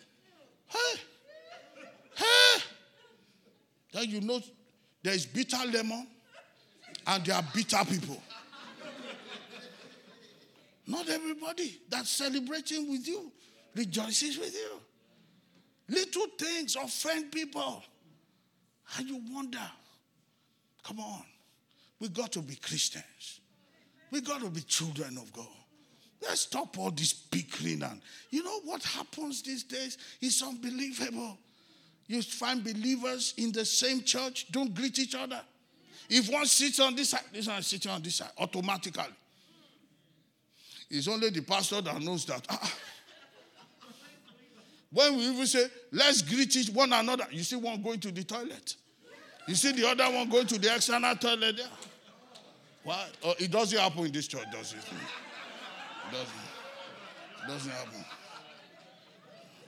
Hey, hey. Then you know there is bitter lemon and there are bitter people. Not everybody that's celebrating with you rejoices with you. Little things offend people. And you wonder Come on. We got to be Christians. We got to be children of God. Let's stop all this bickering. And you know what happens these days is unbelievable. You find believers in the same church don't greet each other. If one sits on this side, this one is sitting on this side automatically. It's only the pastor that knows that. Ah. When we even say, let's greet each one another, you see one going to the toilet. You see the other one going to the external toilet there? Why? Oh, it doesn't happen in this church, does it? It doesn't. It doesn't happen.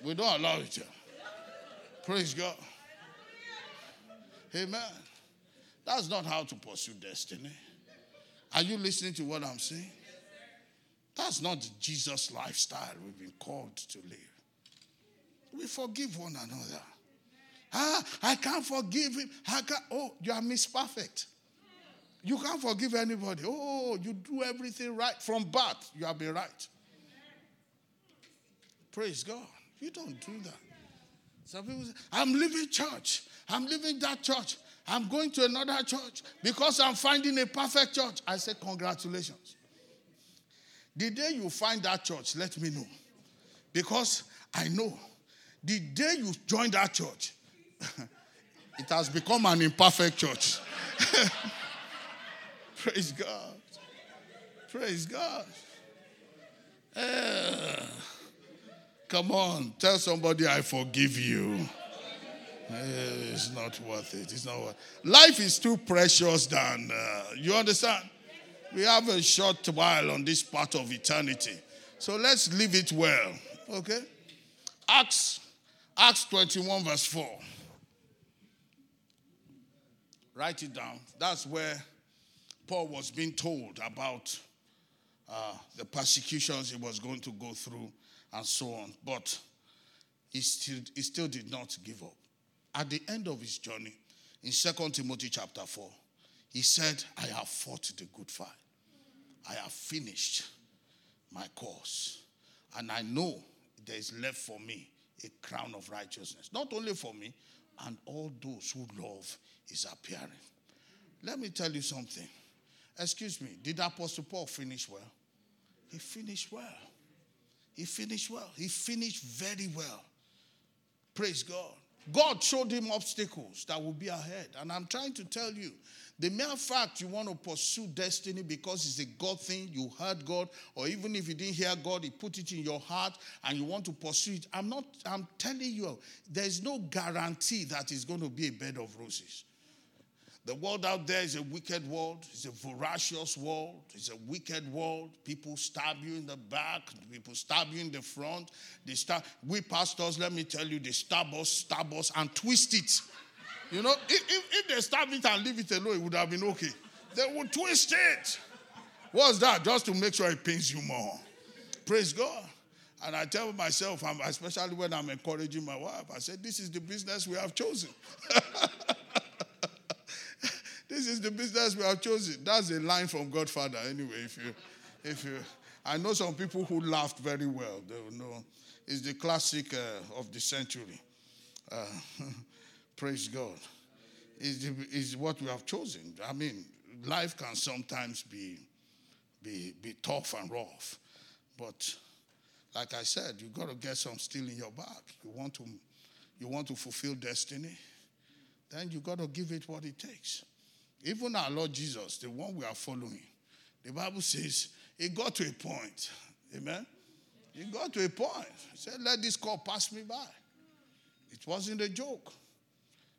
We don't allow it here. Praise God. Amen. That's not how to pursue destiny. Are you listening to what I'm saying? That's not the Jesus lifestyle we've been called to live. We forgive one another. Ah, I can't forgive him. I can't. Oh, you are misperfect. You can't forgive anybody. Oh, you do everything right from birth. You have been right. Praise God. You don't do that. Some people say, I'm leaving church. I'm leaving that church. I'm going to another church because I'm finding a perfect church. I said, Congratulations. The day you find that church, let me know. Because I know the day you join that church, it has become an imperfect church. [LAUGHS] Praise God. Praise God. Uh, come on, tell somebody I forgive you. Uh, it's not worth it. It's not worth. Life is too precious than uh, you understand. We have a short while on this part of eternity. So let's live it well. Okay? Acts, Acts 21, verse 4. Write it down. That's where Paul was being told about uh, the persecutions he was going to go through and so on. But he still, he still did not give up. At the end of his journey, in 2 Timothy chapter 4, he said, I have fought the good fight. I have finished my course. And I know there is left for me a crown of righteousness. Not only for me, and all those who love is appearing. Let me tell you something. Excuse me, did Apostle Paul finish well? He finished well. He finished well. He finished very well. Praise God. God showed him obstacles that will be ahead. And I'm trying to tell you the mere fact you want to pursue destiny because it's a God thing, you heard God, or even if you didn't hear God, He put it in your heart and you want to pursue it. I'm not, I'm telling you, there's no guarantee that it's going to be a bed of roses. The world out there is a wicked world. It's a voracious world. It's a wicked world. People stab you in the back. People stab you in the front. They stab. We pastors, let me tell you, they stab us, stab us, and twist it. You know, if, if, if they stab it and leave it alone, it would have been okay. They would twist it. What's that? Just to make sure it pains you more. Praise God. And I tell myself, especially when I'm encouraging my wife, I said, This is the business we have chosen. [LAUGHS] This is the business we have chosen. That's a line from Godfather, anyway. If you, if you, I know some people who laughed very well. They know it's the classic uh, of the century. Uh, [LAUGHS] praise God. Is is what we have chosen. I mean, life can sometimes be, be, be tough and rough, but like I said, you got to get some steel in your back. You want to, you want to fulfill destiny, then you got to give it what it takes. Even our Lord Jesus, the one we are following, the Bible says it got to a point. Amen. It got to a point. He said, Let this cup pass me by. It wasn't a joke.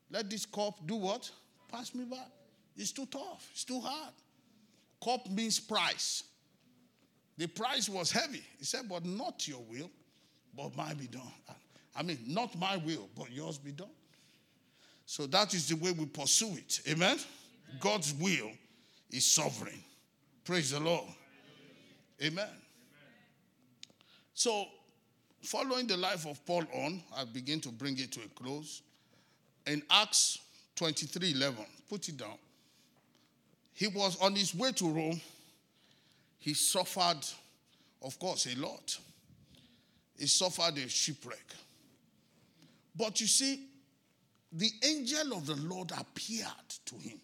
Let this cup do what? Pass me by. It's too tough. It's too hard. Cup means price. The price was heavy. He said, But not your will, but mine be done. I mean, not my will, but yours be done. So that is the way we pursue it. Amen. God's will is sovereign. Praise the Lord. Amen. So, following the life of Paul on, I begin to bring it to a close. In Acts 23 11, put it down. He was on his way to Rome. He suffered, of course, a lot. He suffered a shipwreck. But you see, the angel of the Lord appeared to him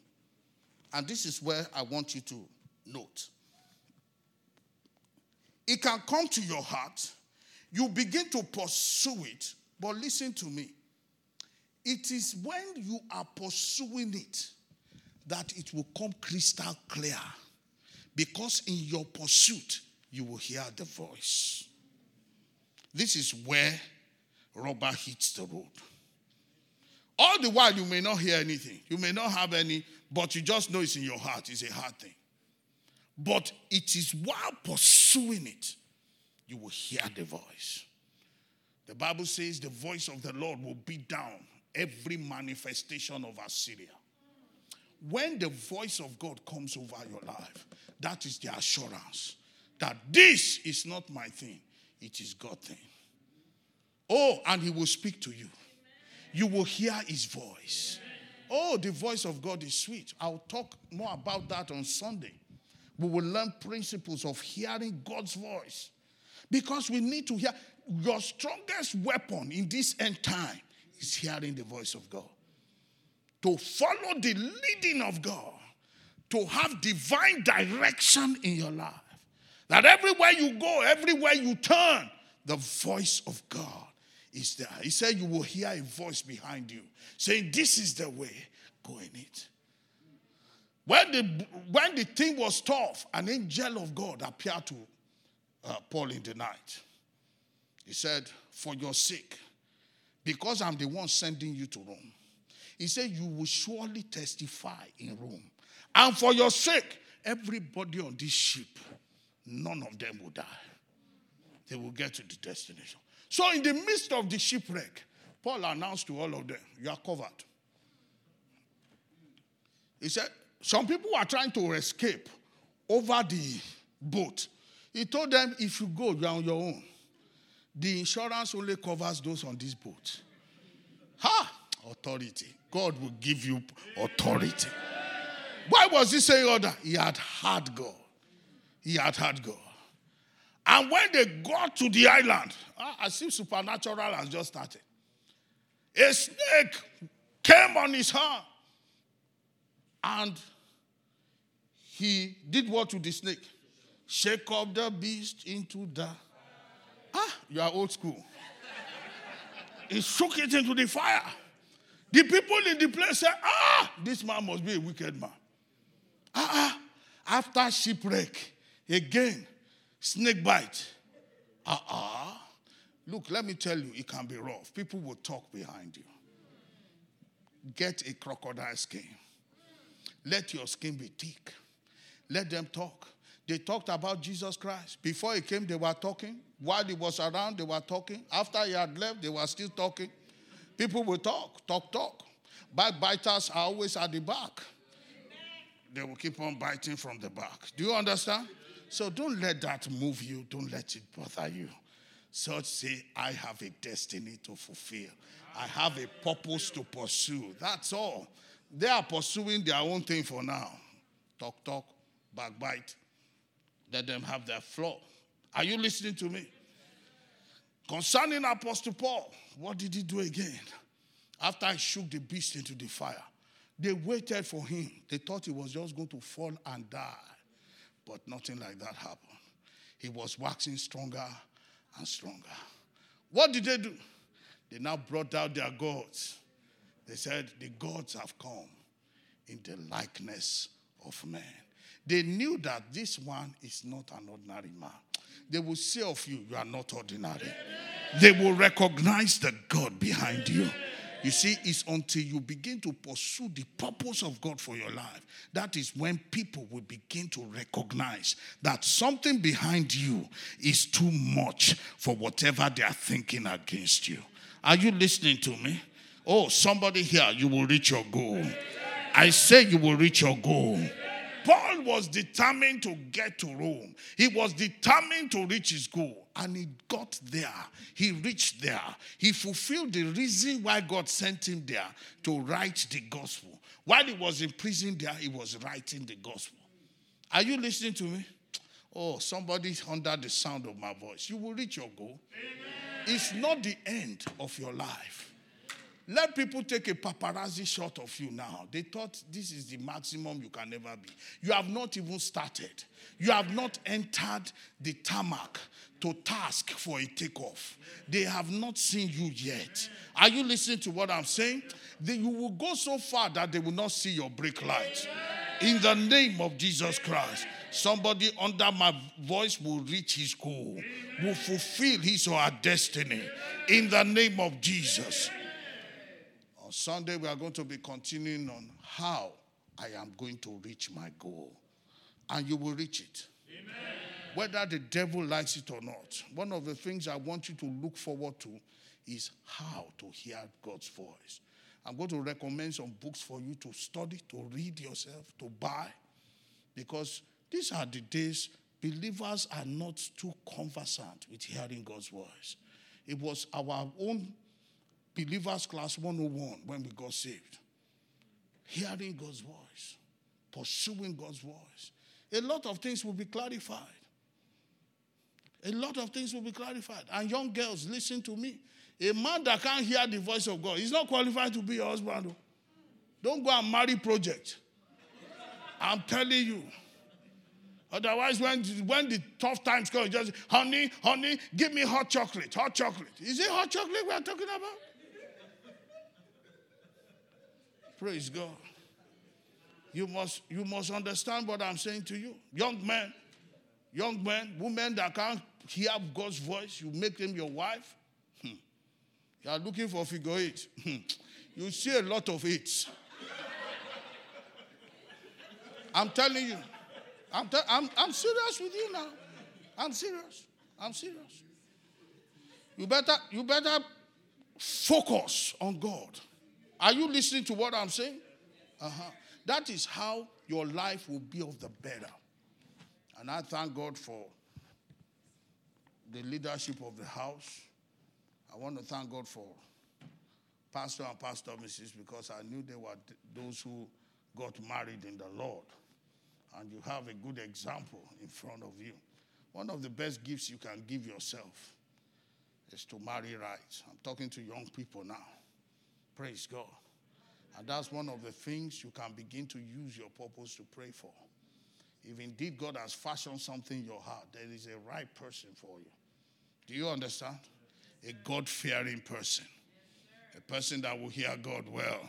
and this is where I want you to note. It can come to your heart, you begin to pursue it, but listen to me. It is when you are pursuing it that it will come crystal clear. Because in your pursuit, you will hear the voice. This is where rubber hits the road. All the while, you may not hear anything. You may not have any but you just know it's in your heart. It's a hard thing. But it is while pursuing it, you will hear the voice. The Bible says the voice of the Lord will beat down every manifestation of Assyria. When the voice of God comes over your life, that is the assurance that this is not my thing, it is God's thing. Oh, and He will speak to you. You will hear His voice. Oh, the voice of God is sweet. I'll talk more about that on Sunday. We will learn principles of hearing God's voice because we need to hear. Your strongest weapon in this end time is hearing the voice of God. To follow the leading of God, to have divine direction in your life. That everywhere you go, everywhere you turn, the voice of God is there. He said, You will hear a voice behind you saying, This is the way, go in it. When the, when the thing was tough, an angel of God appeared to uh, Paul in the night. He said, For your sake, because I'm the one sending you to Rome, he said, You will surely testify in Rome. And for your sake, everybody on this ship, none of them will die. They will get to the destination. So, in the midst of the shipwreck, Paul announced to all of them, You are covered. He said, Some people are trying to escape over the boat. He told them, If you go, you are on your own. The insurance only covers those on this boat. Ha! Authority. God will give you authority. Why was he saying all that? He had had God. He had had God. And when they got to the island, ah, as if supernatural has just started, a snake came on his hand. And he did what to the snake? Shake up the beast into the. Ah, you are old school. he shook it into the fire. The people in the place said, Ah, this man must be a wicked man. Ah, ah. After shipwreck, again, snake bite. Ah, ah. Look, let me tell you, it can be rough. People will talk behind you. Get a crocodile skin. Let your skin be thick. Let them talk. They talked about Jesus Christ. Before he came, they were talking. While he was around, they were talking. After he had left, they were still talking. People will talk, talk, talk. Backbiters are always at the back. They will keep on biting from the back. Do you understand? So don't let that move you. Don't let it bother you. Such say, I have a destiny to fulfill. I have a purpose to pursue. That's all. They are pursuing their own thing for now. Talk, talk, backbite. Let them have their flow. Are you listening to me? Concerning Apostle Paul, what did he do again? After I shook the beast into the fire, they waited for him. They thought he was just going to fall and die. But nothing like that happened. He was waxing stronger and stronger. What did they do? They now brought out their gods. They said, The gods have come in the likeness of man. They knew that this one is not an ordinary man. They will say of you, You are not ordinary. They will recognize the God behind you. You see, it's until you begin to pursue the purpose of God for your life that is when people will begin to recognize that something behind you is too much for whatever they are thinking against you. Are you listening to me? Oh, somebody here, you will reach your goal. I say you will reach your goal. Paul was determined to get to Rome. He was determined to reach his goal. And he got there. He reached there. He fulfilled the reason why God sent him there to write the gospel. While he was in prison there, he was writing the gospel. Are you listening to me? Oh, somebody under the sound of my voice. You will reach your goal. Amen. It's not the end of your life. Let people take a paparazzi shot of you now. They thought this is the maximum you can ever be. You have not even started. You have not entered the tarmac to task for a takeoff. They have not seen you yet. Are you listening to what I'm saying? They, you will go so far that they will not see your brake lights. In the name of Jesus Christ, somebody under my voice will reach his goal, will fulfill his or her destiny. In the name of Jesus. On Sunday, we are going to be continuing on how I am going to reach my goal. And you will reach it. Amen. Whether the devil likes it or not. One of the things I want you to look forward to is how to hear God's voice. I'm going to recommend some books for you to study, to read yourself, to buy, because these are the days believers are not too conversant with hearing God's voice. It was our own Believers Class 101 when we got saved. Hearing God's voice, pursuing God's voice. A lot of things will be clarified. A lot of things will be clarified. And young girls, listen to me. A man that can't hear the voice of God is not qualified to be your husband. Oh. Don't go and marry project. I'm telling you. Otherwise, when, when the tough times come, just, honey, honey, give me hot chocolate, hot chocolate. Is it hot chocolate we are talking about? Praise God. You must, you must understand what I'm saying to you. Young men, young men, women that can't hear God's voice, you make them your wife. Hmm. You are looking for figure eight. Hmm. You see a lot of eights. I'm telling you. I'm, te- I'm, I'm serious with you now. I'm serious. I'm serious. You better, you better focus on God. Are you listening to what I'm saying? Uh-huh. That is how your life will be of the better. And I thank God for the leadership of the house. I want to thank God for Pastor and Pastor Mrs. because I knew they were those who got married in the Lord. And you have a good example in front of you. One of the best gifts you can give yourself is to marry right. I'm talking to young people now. Praise God. And that's one of the things you can begin to use your purpose to pray for. If indeed God has fashioned something in your heart, there is a right person for you. Do you understand? A God fearing person. A person that will hear God well.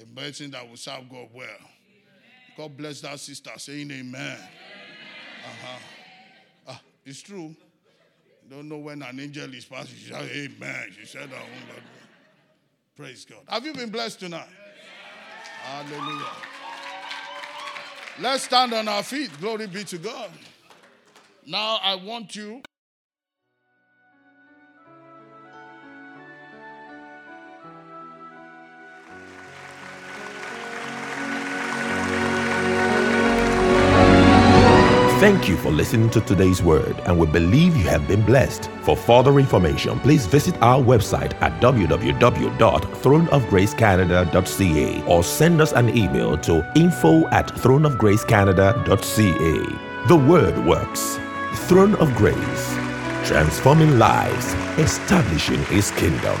A person that will serve God well. God bless that sister saying amen. Uh-huh. Ah, it's true. Don't know when an angel is passing. She said, Amen. She said that one. Praise God. Have you been blessed tonight? Hallelujah. Let's stand on our feet. Glory be to God. Now I want you Thank you for listening to today's word, and we believe you have been blessed. For further information, please visit our website at www.throneofgracecanada.ca or send us an email to info at throneofgracecanada.ca. The word works. Throne of Grace, transforming lives, establishing His kingdom.